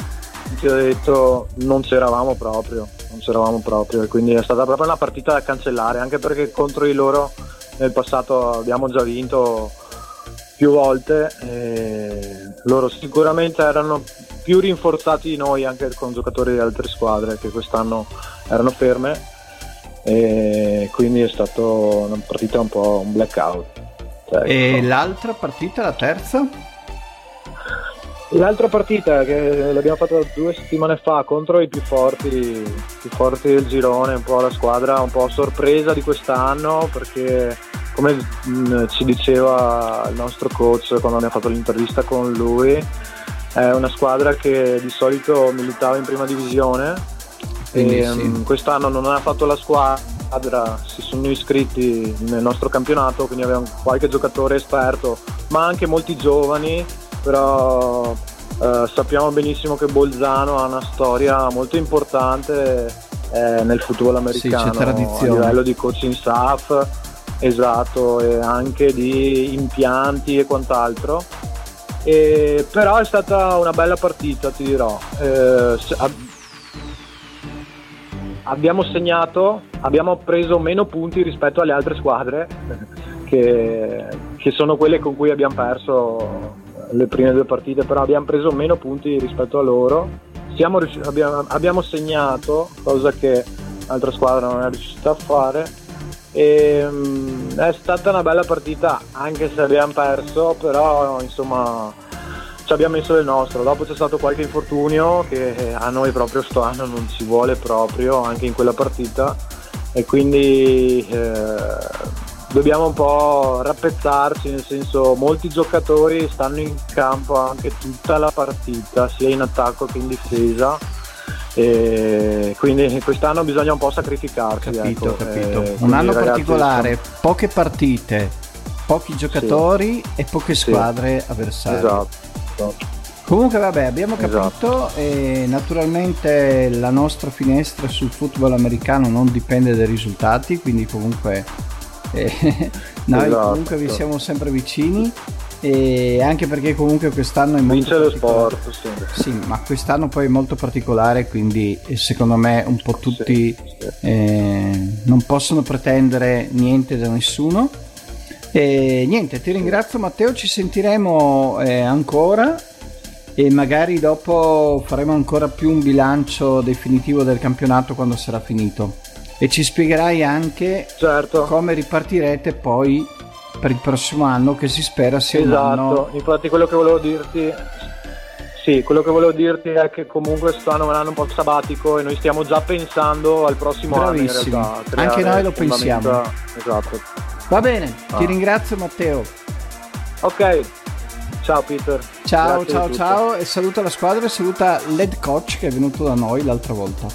ti ho detto non c'eravamo proprio, non c'eravamo proprio e quindi è stata proprio una partita da cancellare anche perché contro di loro nel passato abbiamo già vinto più volte e loro sicuramente erano più rinforzati di noi anche con giocatori di altre squadre che quest'anno erano ferme e quindi è stata una partita un po' un blackout. Ecco. E l'altra partita, la terza? L'altra partita che l'abbiamo fatta due settimane fa contro i più forti, più forti del girone, un po' la squadra un po' sorpresa di quest'anno perché come mm, ci diceva il nostro coach quando abbiamo fatto l'intervista con lui, è una squadra che di solito militava in prima divisione Quindi, e sì. Mm, quest'anno non ha fatto la squadra squadra si sono iscritti nel nostro campionato, quindi abbiamo qualche giocatore esperto, ma anche molti giovani, però eh, sappiamo benissimo che Bolzano ha una storia molto importante eh, nel football americano sì, a livello di coaching staff, esatto, e anche di impianti e quant'altro. E, però è stata una bella partita, ti dirò. Eh, abbiamo segnato, abbiamo preso meno punti rispetto alle altre squadre che, che, sono quelle con cui abbiamo perso le prime due partite, però abbiamo preso meno punti rispetto a loro. Riusciti, abbiamo, abbiamo, segnato, cosa che l'altra squadra non è riuscita a fare, E, um, è stata una bella partita, anche se abbiamo perso, però insomma ci abbiamo messo del nostro. Dopo c'è stato qualche infortunio che a noi proprio sto anno non ci vuole proprio, anche in quella partita. E quindi eh, dobbiamo un po' rappezzarci, nel senso molti giocatori stanno in campo anche tutta la partita, sia in attacco che in difesa. E quindi quest'anno bisogna un po' sacrificarsi. Capito, ecco. capito. Eh, un anno particolare, poche partite, pochi giocatori sì. e poche squadre sì. avversarie. Esatto. Comunque vabbè abbiamo capito Esatto. e naturalmente la nostra finestra sul football americano non dipende dai risultati, quindi comunque eh, noi Esatto. comunque vi siamo sempre vicini e anche perché comunque quest'anno è molto Vince lo sport, sì. Sì, ma quest'anno poi è molto particolare, quindi eh, secondo me un po' tutti Sì, sì. eh, non possono pretendere niente da nessuno. E niente, ti ringrazio Matteo, ci sentiremo eh, ancora e magari dopo faremo ancora più un bilancio definitivo del campionato quando sarà finito. E ci spiegherai anche Certo. come ripartirete poi per il prossimo anno che si spera sia un anno Esatto, infatti quello che volevo dirti sì, quello che volevo dirti è che comunque stanno un anno un po' sabbatico e noi stiamo già pensando al prossimo Bravissimi. anno in realtà. Anche noi lo pensiamo. Esatto. Va bene, ti Ah. ringrazio Matteo. Ok, ciao Peter. Ciao, Grazie ciao, ciao e saluta la squadra e saluta l'head coach che è venuto da noi l'altra volta.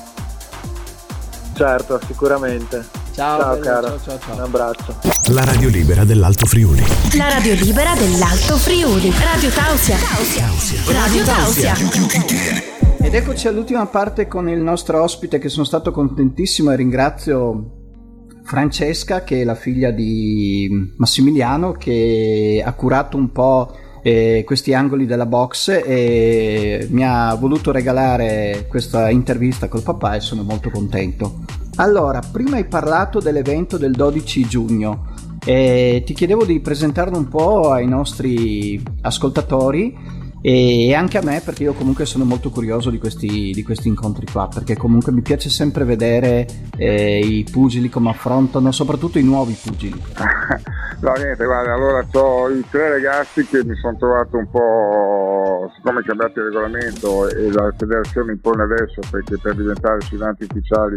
Certo, sicuramente. Ciao, Ciao, bello, cara. ciao, ciao, ciao. Un abbraccio. La radio libera dell'Alto Friuli. La radio libera dell'Alto Friuli. Radio Tausia. Radio Tausia. Ed eccoci all'ultima parte con il nostro ospite che sono stato contentissimo e ringrazio Francesca che è la figlia di Massimiliano che ha curato un po' eh, questi angoli della box e mi ha voluto regalare questa intervista col papà e sono molto contento. Allora, prima hai parlato dell'evento del 12 giugno e ti chiedevo di presentarlo un po' ai nostri ascoltatori e anche a me perché io comunque sono molto curioso di questi, di questi incontri qua perché comunque mi piace sempre vedere eh, i pugili come affrontano soprattutto i nuovi pugili. No, niente, guarda, allora ho i tre ragazzi che mi sono trovato un po', siccome è cambiato il regolamento e la federazione impone adesso perché per diventare sfidanti ufficiali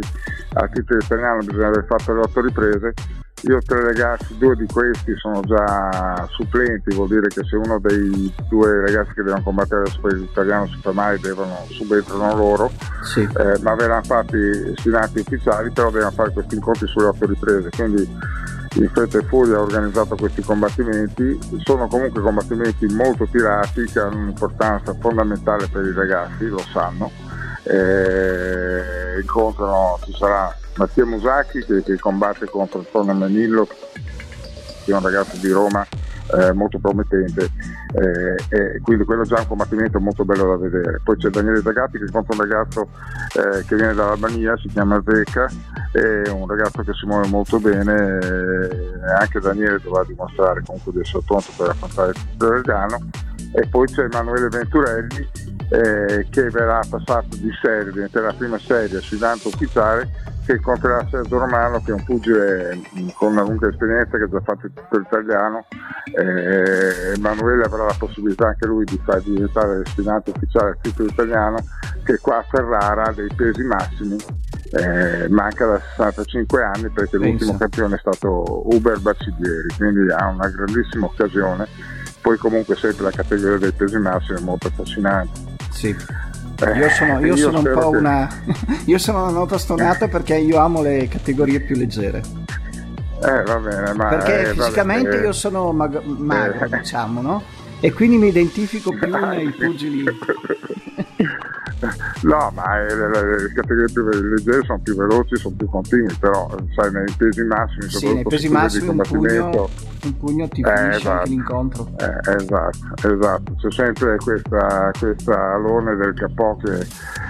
a titolo italiano bisogna aver fatto le otto riprese, io ho tre ragazzi, due di questi sono già supplenti, vuol dire che se uno dei due ragazzi che devono combattere adesso per l'italiano si fa male devono subentrano loro sì. eh, ma verranno fatti sfidanti ufficiali, però devono fare questi incontri sulle otto riprese, quindi in fretta e furia ha organizzato questi combattimenti, sono comunque combattimenti molto tirati che hanno un'importanza fondamentale per i ragazzi, lo sanno, eh, incontrano, ci sarà Mattia Musacchi che, che combatte contro Antonio Menillo, che è un ragazzo di Roma eh, molto promettente eh, e quindi quello è già un combattimento molto bello da vedere. Poi c'è Daniele Zagatti che incontra un ragazzo eh, che viene dall'Albania, si chiama Zecca, è un ragazzo che si muove molto bene e anche Daniele dovrà dimostrare comunque di essere pronto per affrontare il italiano. E poi c'è Emanuele Venturelli eh, che verrà passato di serie, diventerà la prima serie sfidante ufficiale che incontrerà Sergio Romano che è un pugile mh, con una lunga esperienza che ha già fatto il titolo italiano eh, Emanuele avrà la possibilità anche lui di far diventare sfidante ufficiale al titolo italiano che qua a Ferrara ha dei pesi massimi. Eh, manca da 65 anni perché Pensa. l'ultimo campione è stato Uber Baciglieri quindi ha una grandissima occasione poi comunque sempre la categoria dei pesi massimi è molto affascinante. Sì. Eh, io sono, io sono un po' che- una io sono una nota stonata perché io amo le categorie più leggere. Eh, va bene, ma perché eh, fisicamente eh, io sono mag- magro eh. diciamo no? e quindi mi identifico più nei pugili. No, ma eh, le, categorie più leggere sono più veloci, sono più continui, però sai, nei pesi massimi, sì, nei soprattutto pesi massimi di un pugno, un pugno ti Eh, finisce esatto. l'incontro eh, esatto, esatto, c'è sempre questa, questa alone del capò che,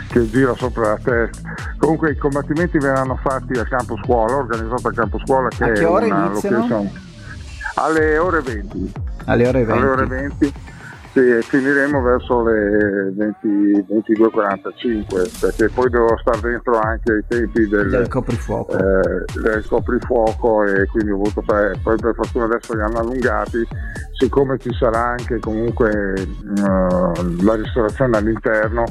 che gira sopra la testa. Comunque i combattimenti verranno fatti a campo scuola, organizzato a campo scuola che A che ore iniziano? location alle ore 20. alle ore 20 alle ore 20 sì, finiremo verso le 20, 22.45 perché poi devo stare dentro anche ai tempi del, del coprifuoco. Eh, del coprifuoco e quindi ho voluto fare, poi per fortuna adesso li hanno allungati, siccome ci sarà anche comunque uh, la ristorazione all'interno,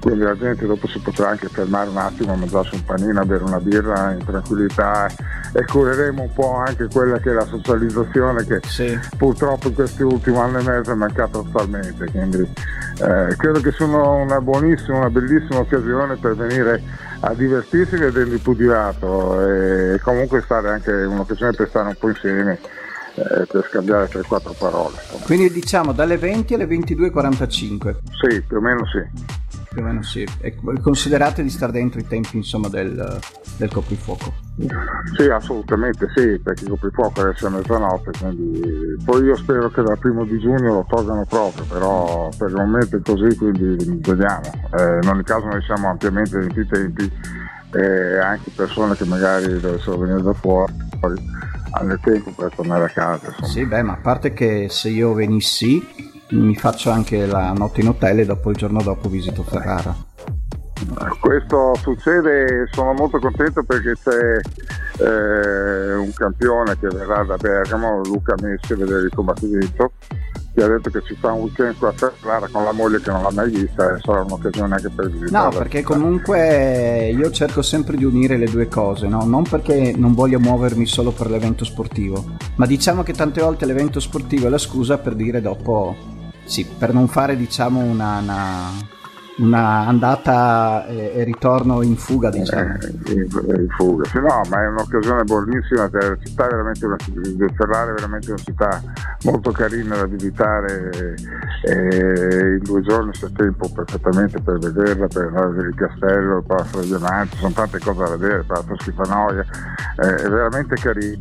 quindi la gente dopo si potrà anche fermare un attimo a mangiarsi un panino, a bere una birra in tranquillità e cureremo un po' anche quella che è la socializzazione che sì. purtroppo in questi ultimi anni e mezzo è mancata totalmente. Quindi eh, credo che sia una buonissima, una bellissima occasione per venire a divertirsi vedendo il pugilato e comunque stare anche un'occasione per stare un po' insieme eh, per scambiare 3-4 parole. Quindi diciamo dalle 20 alle 22.45. Sì, più o meno sì. Più o meno sì. E considerate di stare dentro i tempi insomma del, del coprifuoco. Sì, assolutamente sì, perché il coprifuoco deve essere mezzanotte, quindi poi io spero che dal primo di giugno lo tolgano proprio, però per il momento è così, quindi vediamo. Eh, in ogni caso noi siamo ampiamente dentro i tempi e anche persone che magari dovessero venire da fuori hanno tempo per tornare a casa. Insomma. Sì, beh, ma a parte che se io venissi mi faccio anche la notte in hotel e dopo il giorno dopo visito Ferrara. Questo succede sono molto contento perché c'è eh, un campione che verrà da Bergamo, Luca Messi, a vedere il combattimento, che ha detto che si fa un weekend a Ferrara con la moglie che non l'ha mai vista e sarà un'occasione anche per visitare. No, perché comunque io cerco sempre di unire le due cose, no? non perché non voglio muovermi solo per l'evento sportivo, ma diciamo che tante volte l'evento sportivo è la scusa per dire dopo, sì, per non fare diciamo una, una una andata e, ritorno in fuga diciamo. eh, in, in, fuga. Sì, no ma è un'occasione buonissima la città è veramente una, Ferrara è veramente una città molto carina da visitare e in due giorni c'è tempo perfettamente per vederla per andare a vedere il castello il palazzo degli amanti sono tante cose da vedere il palazzo Schifanoia eh, è veramente carina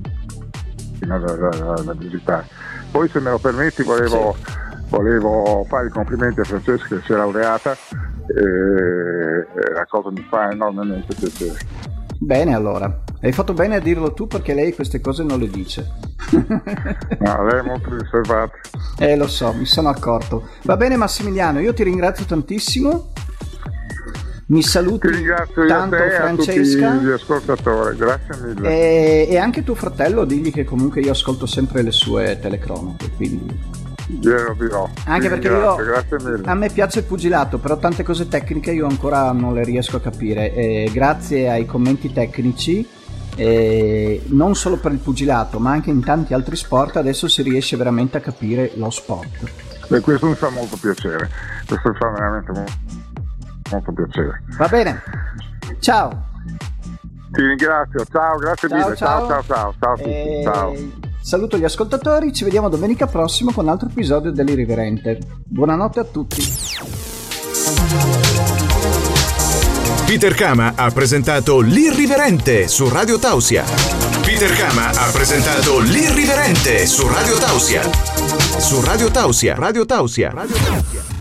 da, da, da, da, visitare. Poi se me lo permetti volevo sì. volevo fare i complimenti a Francesca che si è laureata e la cosa mi fa enormemente piacere. Bene allora, hai fatto bene a dirlo tu perché lei queste cose non le dice. no, lei è molto riservata. Eh lo so, mi sono accorto. Va bene Massimiliano, io ti ringrazio tantissimo. Mi saluti ti ringrazio tanto te, Francesca. A tutti gli ascoltatori, grazie mille. E, e anche tuo fratello, digli che comunque io ascolto sempre le sue telecronache, quindi Glielo dirò. Anche perché io, a me piace il pugilato, però tante cose tecniche io ancora non le riesco a capire. E grazie ai commenti tecnici, eh, non solo per il pugilato, ma anche in tanti altri sport, adesso si riesce veramente a capire lo sport. E questo mi fa molto piacere. Questo mi fa veramente molto, molto piacere. Va bene. Ciao. Ti ringrazio, ciao, grazie ciao, mille. Ciao, ciao, ciao, ciao, ciao, e... Saluto gli ascoltatori, ci vediamo domenica prossima con un altro episodio dell'Irriverente. Buonanotte a tutti. Peter Kama ha presentato L'Irriverente su Radio Tausia. Peter Kama ha presentato L'Irriverente su Radio Tausia. Su Radio Tausia, Radio Tausia, Radio Tausia.